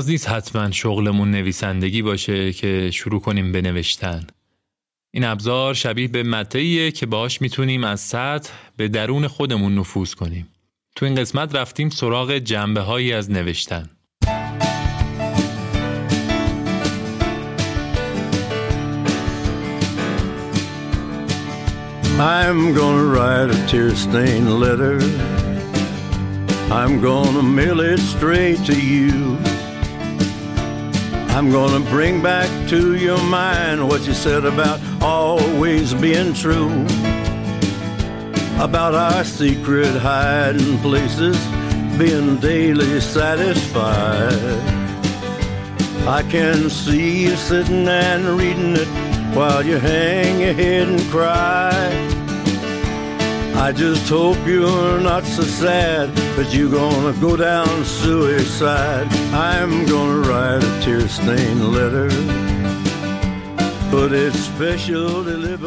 نیاز نیست حتما شغلمون نویسندگی باشه که شروع کنیم به نوشتن. این ابزار شبیه به متعیه که باش می‌تونیم از سطح به درون خودمون نفوذ کنیم. تو این قسمت رفتیم سراغ جنبه هایی از نوشتن. I'm gonna write a tear-stained letter I'm gonna mail it straight to you I'm gonna bring back to your mind what you said about always being true. About our secret hiding places being daily satisfied. I can see you sitting and reading it while you hang your head and cry. I just hope you're not so sad that you're gonna go down suicide. I'm gonna write a tear-stained letter, but it's special delivery.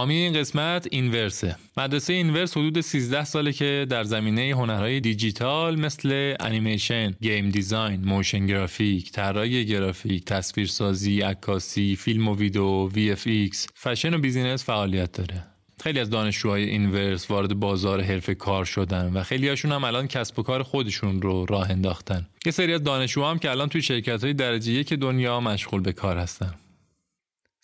حامی این قسمت اینورسه مدرسه اینورس حدود 13 ساله که در زمینه هنرهای دیجیتال مثل انیمیشن، game design، motion graphic، طراحی گرافیک، تصویرسازی، عکاسی، فیلم و ویدیو، VFX، fashion و business فعالیت داره. خیلی از دانشجوهای اینورس وارد بازار حرفه‌ای کار شدن و خیلی هاشون هم الان کسب و کار خودشون رو راه انداختن. یه سری از دانشجوها هم که الان توی شرکت های درجه یک دنیا مشغول به کار هستن.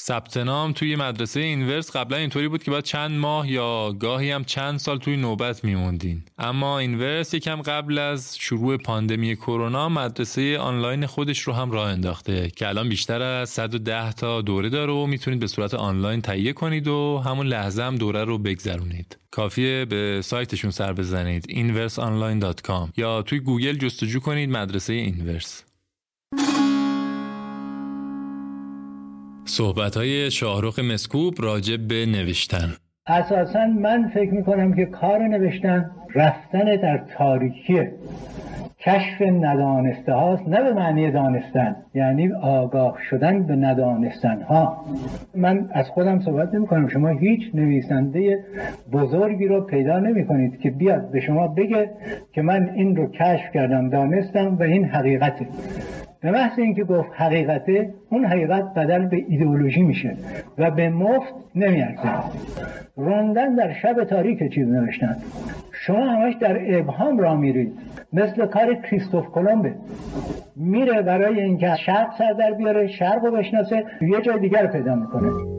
ثبت نام توی مدرسه اینورس قبلا اینطوری بود که بعد چند ماه یا گاهی هم چند سال توی نوبت میموندین. اما اینورس یکم قبل از شروع پاندمی کرونا مدرسه آنلاین خودش رو هم راه انداخته که الان بیشتر از 110 تا دوره داره و می‌تونید به صورت آنلاین تهیه کنید و همون لحظه هم دوره رو بگذرونید. کافیه به سایتشون سر بزنید inverseonline.com یا توی گوگل جستجو کنید مدرسه اینورس. صحبت های شاهروخ مسکوب راجب به نوشتن. اساسا من فکر می‌کنم که کار نوشتن رفتن در تاریکیه. کشف ندانسته هاست نه به معنی دانستن یعنی آگاه شدن به ندانستن ها من از خودم صحبت نمی کنم شما هیچ نویسنده بزرگی رو پیدا نمی کنید که بیاد به شما بگه که من این رو کشف کردم دانستم و این حقیقته. به محض اینکه گفت حقیقته اون حقیقت بدل به ایدئولوژی میشه و به مفت نمیارزه. روندن در شب تاریک چیز نوشتن. شما همش در ابهام را میرید. مثل کار کریستوف کلمبه میره برای اینکه شرق سر در بیاره شرق رو بشناسه یه جای دیگر پیدا می‌کنه.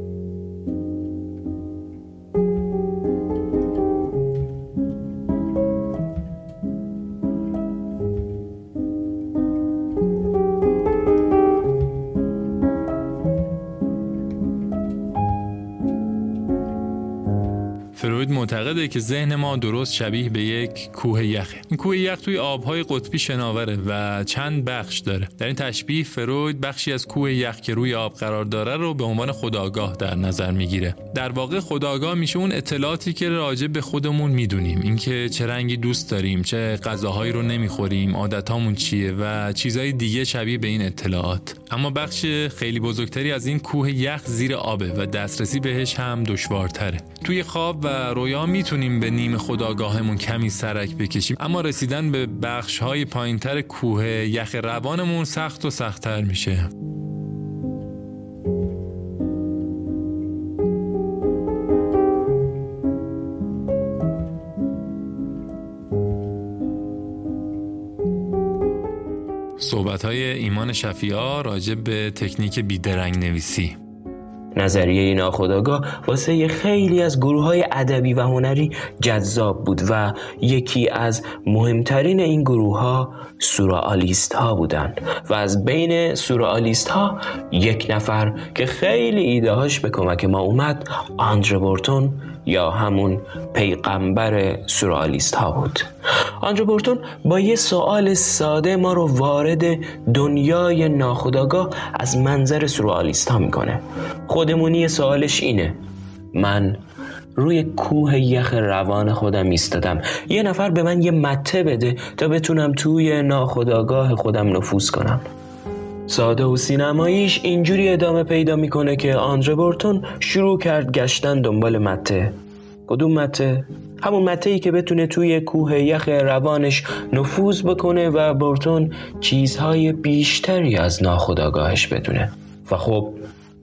معتقده که ذهن ما درست شبیه به یک کوه یخه. این کوه یخ توی آبهای قطبی شناوره و چند بخش داره. در این تشبیه فروید بخشی از کوه یخ که روی آب قرار داره رو به عنوان خداگاه در نظر می‌گیره. در واقع خداگاه میشه اون اطلاعاتی که راجع به خودمون می‌دونیم. اینکه چه رنگی دوست داریم چه غذاهایی رو نمی‌خوریم عادتامون چیه و چیزهای دیگه شبیه به این اطلاعات. اما بخش خیلی بزرگتری از این کوه یخ زیر آبه و دسترسی بهش هم دشوارتره. توی خواب و رویا می‌تونیم به نیم خداگاهمون کمی سرک بکشیم. اما رسیدن به بخش های پایینتر کوه یخ روانمون سخت و سختتر میشه. صحبت های ایمان شفیعا راجع به تکنیک بیدرنگ نویسی نظریه ناخودآگاه واسه خیلی از گروه های ادبی و هنری جذاب بود و یکی از مهمترین این گروه ها سورالیست ها بودند و از بین سورالیست ها یک نفر که خیلی ایدههاش به کمک ما اومد آندر بورتون یا همون پیغمبر سورالیست ها بود. آنجا بورتون با یه سوال ساده ما رو وارد دنیای ناخداگاه از منظر سورالیست ها می‌کنه. خودمونی سوالش اینه. من روی کوه یخ روان خودم ایستادم. یه نفر به من یه مته بده تا بتونم توی ناخداگاه خودم نفوذ کنم. ساده و سینماییش اینجوری ادامه پیدا می‌کنه که آندره بورتون شروع کرد گشتن دنبال مته. کدوم مته؟ همون مته ای که بتونه توی کوه یخ روانش نفوذ بکنه و بورتون چیزهای بیشتری از ناخداگاهش بدونه. و خب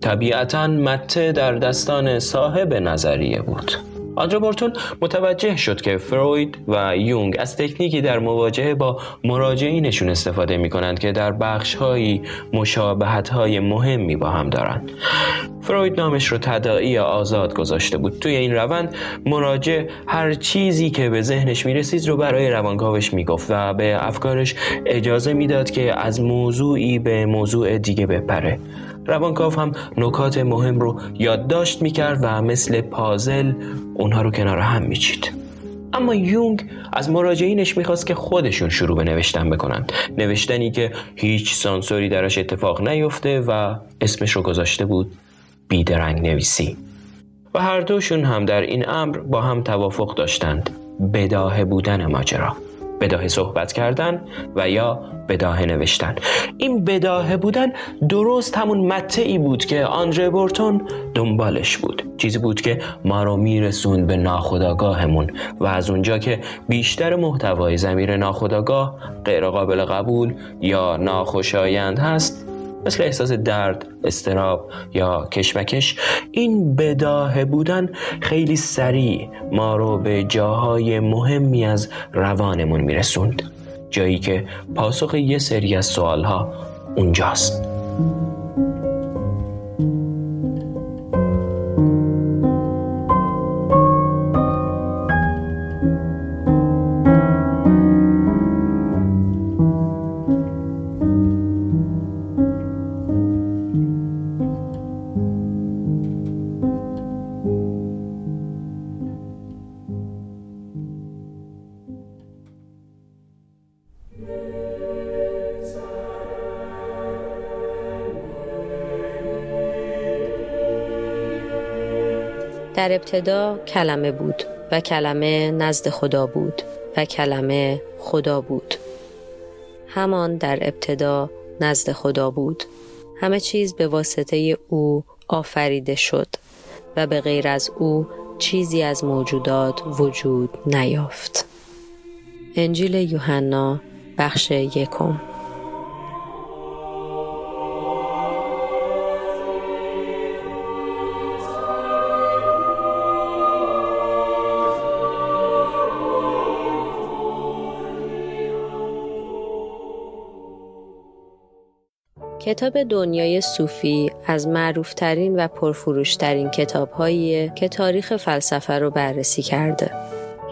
طبیعتا مته در دستان صاحب نظریه بود. آنجا بورتون متوجه شد که فروید و یونگ از تکنیکی در مواجهه با مراجعینشون استفاده می کنند که در بخش هایی مشابهت های مهمی با هم دارند. فروید نامش رو تدائی آزاد گذاشته بود. توی این روند مراجع هر چیزی که به ذهنش می رسید رو برای روانکاوش می گفت و به افکارش اجازه می‌داد که از موضوعی به موضوع دیگه بپره. روانکاو هم نکات مهم رو یادداشت می‌کرد و مثل پازل اونها رو کنار هم میچید. اما یونگ از مراجعینش می‌خواست که خودشون شروع به نوشتن بکنند نوشتنی که هیچ سانسوری درش اتفاق نیفته و اسمش رو گذاشته بود بیدرنگ نویسی و هر دوشون هم در این امر با هم توافق داشتند. بداهه بودن ماجرا. بداهه صحبت کردن و یا بداهه نوشتن. این بداهه بودن درست همون متعی بود که آندره بورتون دنبالش بود. چیزی بود که ما رو میرسوند به ناخداگاهمون و از اونجا که بیشتر محتوای زمیر ناخداگاه غیرقابل قبول یا ناخوشایند هست مثل احساس درد، استراب یا کشمکش این بداهه بودن خیلی سریع ما رو به جاهای مهمی از روانمون میرسوند. جایی که پاسخ یه سری از سوالها اونجاست. در ابتدا کلمه بود و کلمه نزد خدا بود و کلمه خدا بود. همان در ابتدا نزد خدا بود. همه چیز به واسطه او آفریده شد و به غیر از او چیزی از موجودات وجود نیافت. انجیل یوحنا بخش یکم. کتاب دنیای صوفی از معروفترین و پرفروشترین کتابهاییه که تاریخ فلسفه رو بررسی کرده.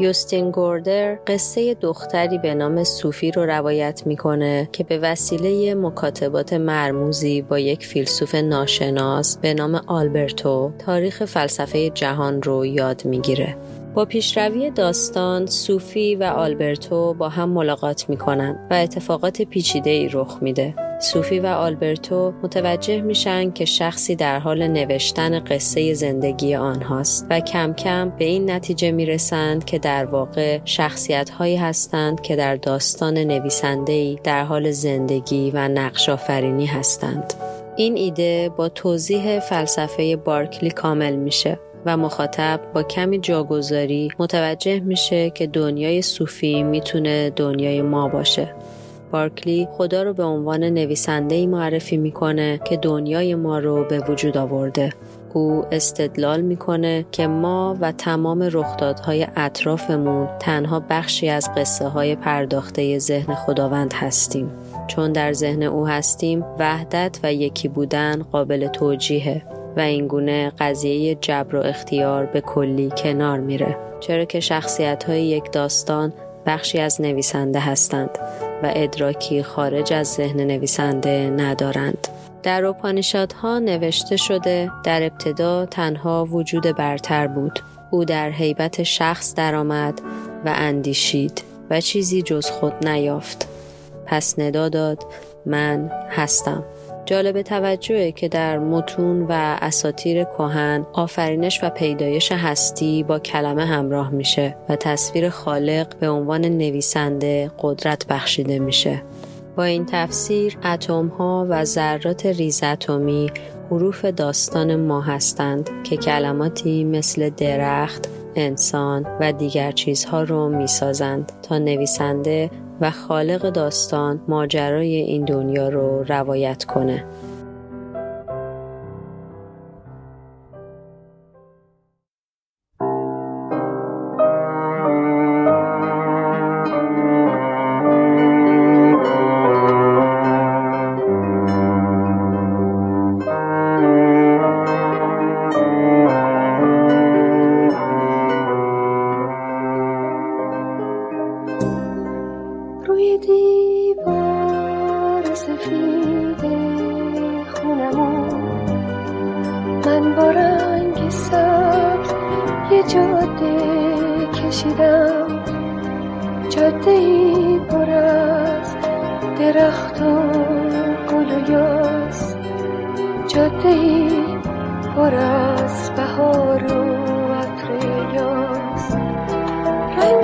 یوستین گوردر قصه دختری به نام صوفی رو روایت می‌کنه که به وسیله مکاتبات مرموزی با یک فیلسوف ناشناس به نام آلبرتو تاریخ فلسفه جهان رو یاد می‌گیره. با پیشروی داستان صوفی و آلبرتو با هم ملاقات می‌کنن و اتفاقات پیچیده ای رخ میده. صوفی و آلبرتو متوجه میشن که شخصی در حال نوشتن قصه زندگی آنهاست و کم کم به این نتیجه می‌رسند که در واقع شخصیت هایی هستند که در داستان نویسنده ای در حال زندگی و نقش آفرینی هستند. این ایده با توضیح فلسفه بارکلی کامل میشه و مخاطب با کمی جاگذاری متوجه میشه که دنیای صوفی می‌تونه دنیای ما باشه. بارکلی خدا رو به عنوان نویسنده ای معرفی می‌کنه که دنیای ما رو به وجود آورده. او استدلال می‌کنه که ما و تمام رخدادهای اطرافمون تنها بخشی از قصه های پرداخته ذهن خداوند هستیم. چون در ذهن او هستیم وحدت و یکی بودن قابل توجیهه و اینگونه قضیه جبر و اختیار به کلی کنار میره چرا که شخصیت های یک داستان بخشی از نویسنده هستند و ادراکی خارج از ذهن نویسنده ندارند. در ها نوشته شده در ابتدا تنها وجود برتر بود. او در حیبت شخص درآمد و اندیشید و چیزی جز خود نیافت. پس ندا داد من هستم. جالب توجهه که در متون و اساتیر کهن آفرینش و پیدایش هستی با کلمه همراه میشه و تصویر خالق به عنوان نویسنده قدرت بخشیده میشه. با این تفسیر اتم ها و ذرات ریزاتمی حروف داستان ما هستند که کلماتی مثل درخت، انسان و دیگر چیزها رو می‌سازند تا نویسنده و خالق داستان ماجرای این دنیا رو روایت کنه.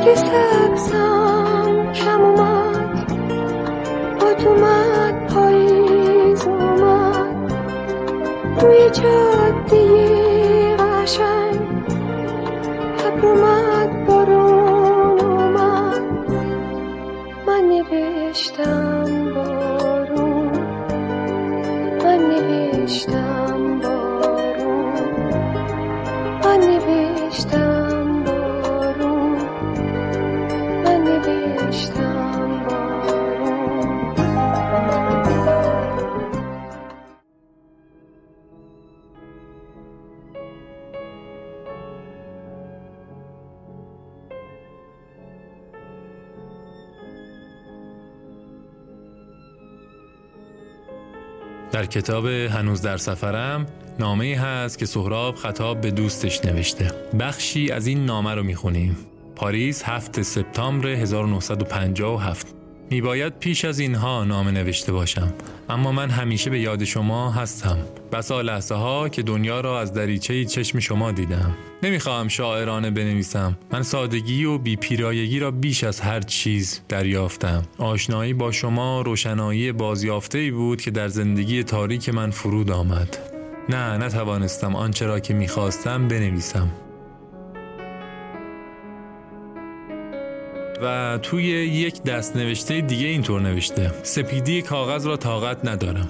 رنگ سبزم کم اومد. باد اومد پاییز اومد. روی در کتاب هنوز در سفرم نامه هست که سهراب خطاب به دوستش نوشته. بخشی از این نامه رو می‌خونیم. پاریس 7 سپتامبر 1957 می باید پیش از اینها نامه نوشته باشم. اما من همیشه به یاد شما هستم. بسا لحظه ها که دنیا را از دریچه چشم شما دیدم. نمی‌خواهم شاعرانه بنویسم. من سادگی و بیپیرایگی را بیش از هر چیز دریافتم. آشنایی با شما روشنایی بازیافته ای بود که در زندگی تاریک من فرود آمد. نه نتوانستم آنچه را که می‌خواستم بنویسم. و توی یک دست نوشته دیگه اینطور نوشته. سپیدی کاغذ را طاقت ندارم.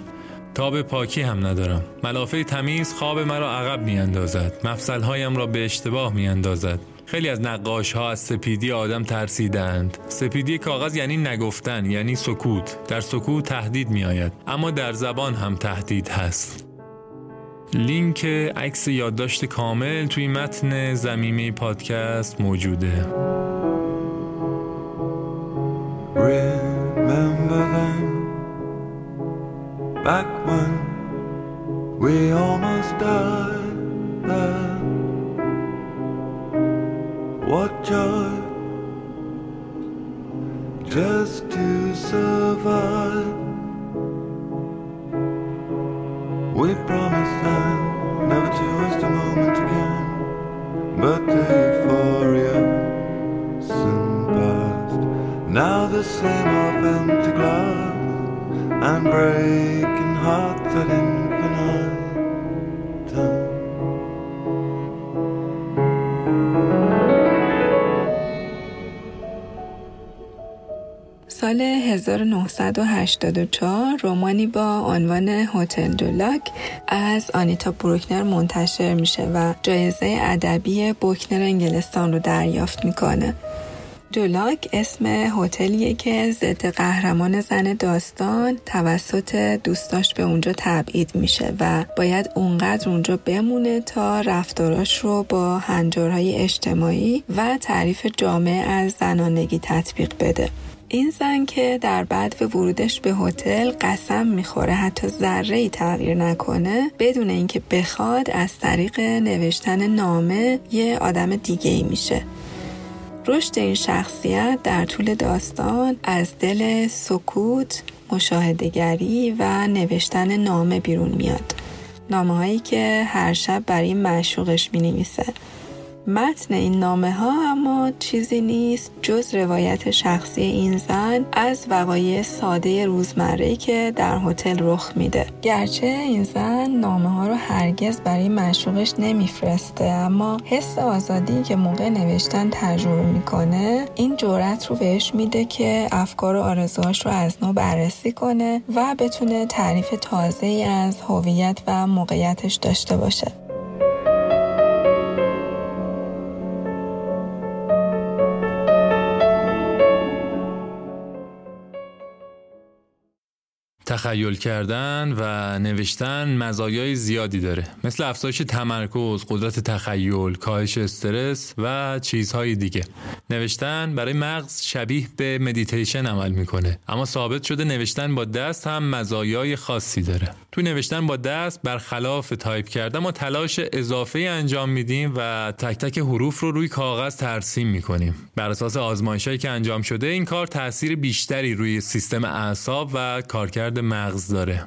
تاب پاکی هم ندارم. ملافه تمیز خواب مرا عقب می اندازد مفصل هایم را به اشتباه می اندازد خیلی از نقاش ها از سپیدی آدم ترسیدند. سپیدی کاغذ یعنی نگفتن یعنی سکوت. در سکوت تهدید می آید اما در زبان هم تهدید هست. لینک عکس یادداشت کامل توی متن زمینه پادکست موجوده. Remember them back when we almost died. What joy just to survive. We promised them never to waste a moment again, but the Same off empty glass and breaking hearts at infinite. سال 1984 رومانی با عنوان هتل دولاک از آنیتا بروکنر منتشر میشه و جایزه ادبی بوکنر انگلستان رو دریافت می‌کنه. دولاک اسم هتلیه که ضد قهرمان زن داستان توسط دوستاش به اونجا تبعید میشه و باید اونقدر اونجا بمونه تا رفتاراش رو با هنجارهای اجتماعی و تعریف جامعه از زنانگی تطبیق بده. این زن که در بعد به ورودش به هتل قسم می‌خوره حتی ذره ای تغییر نکنه بدون اینکه بخواد از طریق نوشتن نامه یه آدم دیگه ای میشه رشد این شخصیت در طول داستان از دل سکوت، مشاهدگری و نوشتن نامه بیرون میاد. نامه هایی که هر شب برای معشوقش می نویسه. متن این نامه ها اما چیزی نیست جز روایت شخصی این زن از وقایع ساده روزمره که در هتل رخ میده. گرچه این زن نامه ها رو هرگز برای مشروبش نمیفرسته اما حس آزادی که موقع نوشتن تجربه می‌کنه این جورت رو بهش میده که افکار و آرزوهاش رو از نو بررسی کنه و بتونه تعریف تازه ای از هویت و موقعیتش داشته باشه. تخیل کردن و نوشتن مزایای زیادی داره. مثل افزایش تمرکز، قدرت تخیل، کاهش استرس و چیزهای دیگه. نوشتن برای مغز شبیه به مدیتیشن عمل می‌کنه. اما ثابت شده نوشتن با دست هم مزایای خاصی داره. تو نوشتن با دست برخلاف تایپ کردن ما تلاش اضافه انجام میدیم و تک تک حروف رو روی کاغذ ترسیم می‌کنیم. بر اساس آزمایشهایی که انجام شده این کار تاثیر بیشتری روی سیستم اعصاب و کارکرد مغز داره.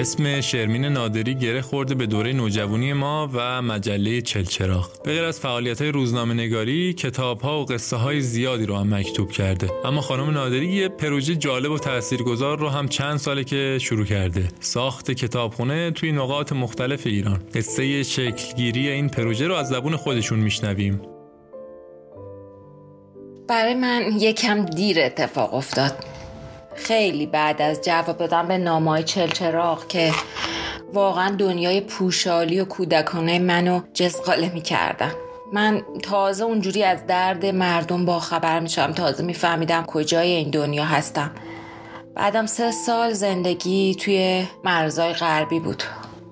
اسم شرمین نادری گره خورده به دوره نوجوانی ما و مجله چلچراغ. به غیر از فعالیت های روزنامه نگاری کتاب ها و قصه های زیادی رو هم مکتوب کرده. اما خانم نادری یه پروژه جالب و تاثیرگذار رو هم چند ساله که شروع کرده. ساخت کتابخونه توی نقاط مختلف ایران. قصه شکلگیری این پروژه رو از زبون خودشون میشنویم. برای من یکم دیر اتفاق افتاد. خیلی بعد از جواب دادن به نامای چلچراغ که واقعا دنیای پوشالی و کودکانه منو جزقاله می‌کردن. من تازه اونجوری از درد مردم با خبر میشم. تازه میفهمیدم کجای این دنیا هستم. بعدم سه سال زندگی توی مرزای غربی بود.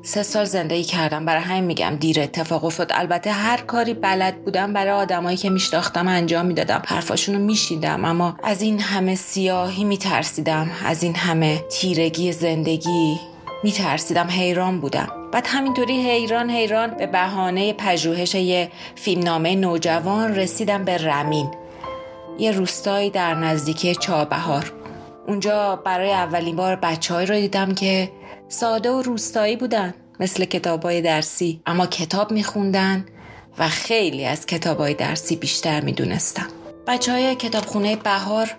سه سال زندگی کردم. برای همین میگم دیر اتفاق افتاد. البته هر کاری بلد بودم برای آدمایی که میشناختم انجام می‌دادم. حرفاشون رو میشیدم اما از این همه سیاهی میترسیدم. از این همه تیرگی زندگی میترسیدم. حیران بودم. بعد همینطوری حیران حیران به بهانه پژوهش یه فیلمنامه نوجوان رسیدم به رمین. یه روستایی در نزدیکی چابهار اونجا برای اولین بار بچه رو دیدم که ساده و روستایی بودن مثل کتابای درسی. اما کتاب میخوندن و خیلی از کتابای درسی بیشتر می‌دونستم. بچه های کتابخونه بهار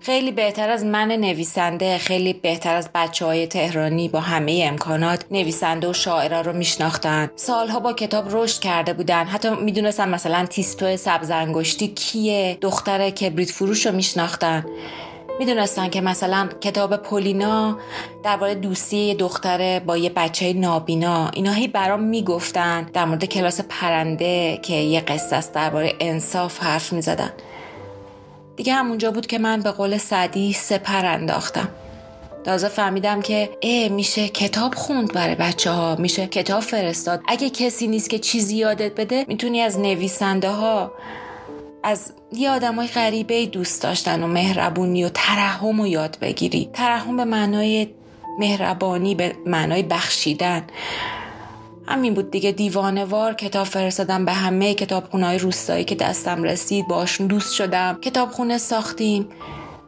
خیلی بهتر از من نویسنده خیلی بهتر از بچه های تهرانی با همه امکانات نویسنده و شاعرها رو میشناختن. سالها با کتاب رشد کرده بودن. حتی می‌دونستن مثلا تیستو سبزنگشتی کیه؟ دختر کبریت فروش رو میشناختن. می‌دونستن که مثلا کتاب پولینا درباره دوستی دختره با یه بچه نابینا اینا هی برام می‌گفتن در مورد کلاس پرنده که یه قصه است درباره انصاف حرف می‌زدن. دیگه همونجا بود که من به قول سعدی سپر انداختم. تازه فهمیدم که اه میشه کتاب خوند برای بچه ها میشه کتاب فرستاد. اگه کسی نیست که چیزی یادت بده می‌تونی از نویسنده ها از یه های غریبه دوست داشتن و مهربونی و ترحم و یاد بگیری. ترحم به معنای مهربانی به معنای بخشیدن. همین بود دیگه. دیوانوار کتاب فرستادم به همه کتابخونه روستایی که دستم رسید باشون دوست شدم. کتابخونه ساختیم.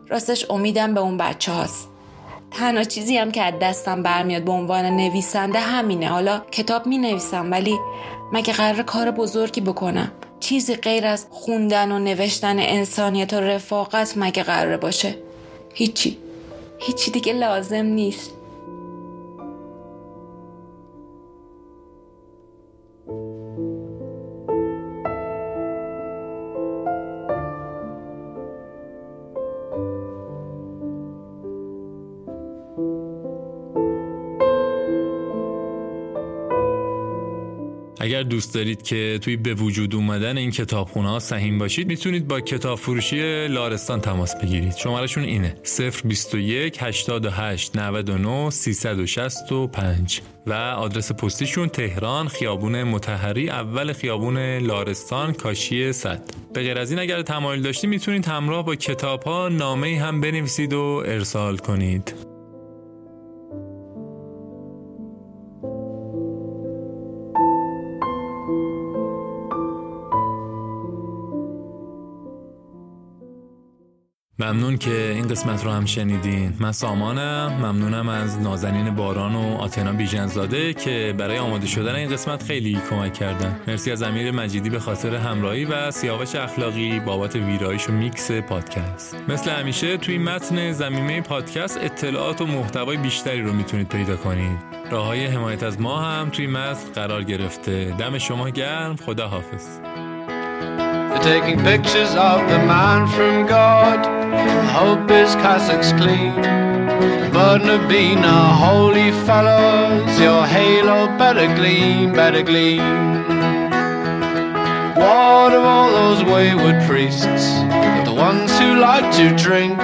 راستش امیدم به اون بچه هاست. تنها چیزی هم که از دستم برمیاد به عنوان نویسنده همینه. حالا کتاب می نویسم ولی مگه قرار کار بزرگی بکنم؟ چیزی غیر از خوندن و نوشتن انسانیت و رفاقت مگه قراره باشه؟ هیچی. هیچی دیگه لازم نیست. اگر دوست دارید که توی به وجود اومدن این کتابخونه ها سهیم باشید می‌تونید با کتاب فروشی لارستان تماس بگیرید. شمارشون اینه 021 88 99 365 و آدرس پستیشون تهران خیابون متحری اول خیابون لارستان کاشی 100 به غیر از این اگر تمایل داشتید می‌تونید همراه با کتاب ها نامه هم بنویسید و ارسال کنید. ممنون که این قسمت رو هم شنیدین. من سامانم. ممنونم از نازنین باران و آتنا بیژنزاده که برای آماده شدن این قسمت خیلی کمک کردن. مرسی از امیر مجیدی به خاطر همراهی و سیاوش اخلاقی بابت ویرایش و میکس پادکست. مثل همیشه توی متن زمینه پادکست اطلاعات و محتوای بیشتری رو می‌تونید پیدا کنید. راه های حمایت از ما هم توی متن قرار گرفته. دم شما گرم. خدا حافظ taking pictures of the man from God. Hope his cassock's clean. Of being a holy fellows, your halo better gleam, better gleam. What of all those wayward priests, the ones who like to drink?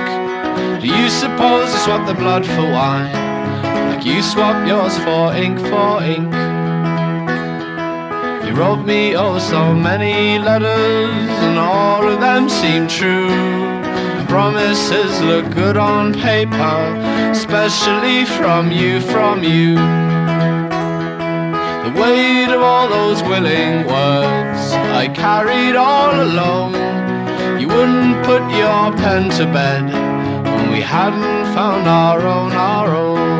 Do you suppose they swap their blood for wine, like you swap yours for ink for ink? You wrote me oh so many letters, and all of them seem true. Promises look good on paper, especially from you, from you. The weight of all those willing words I carried all alone. You wouldn't put your pen to bed when we hadn't found our own, our own.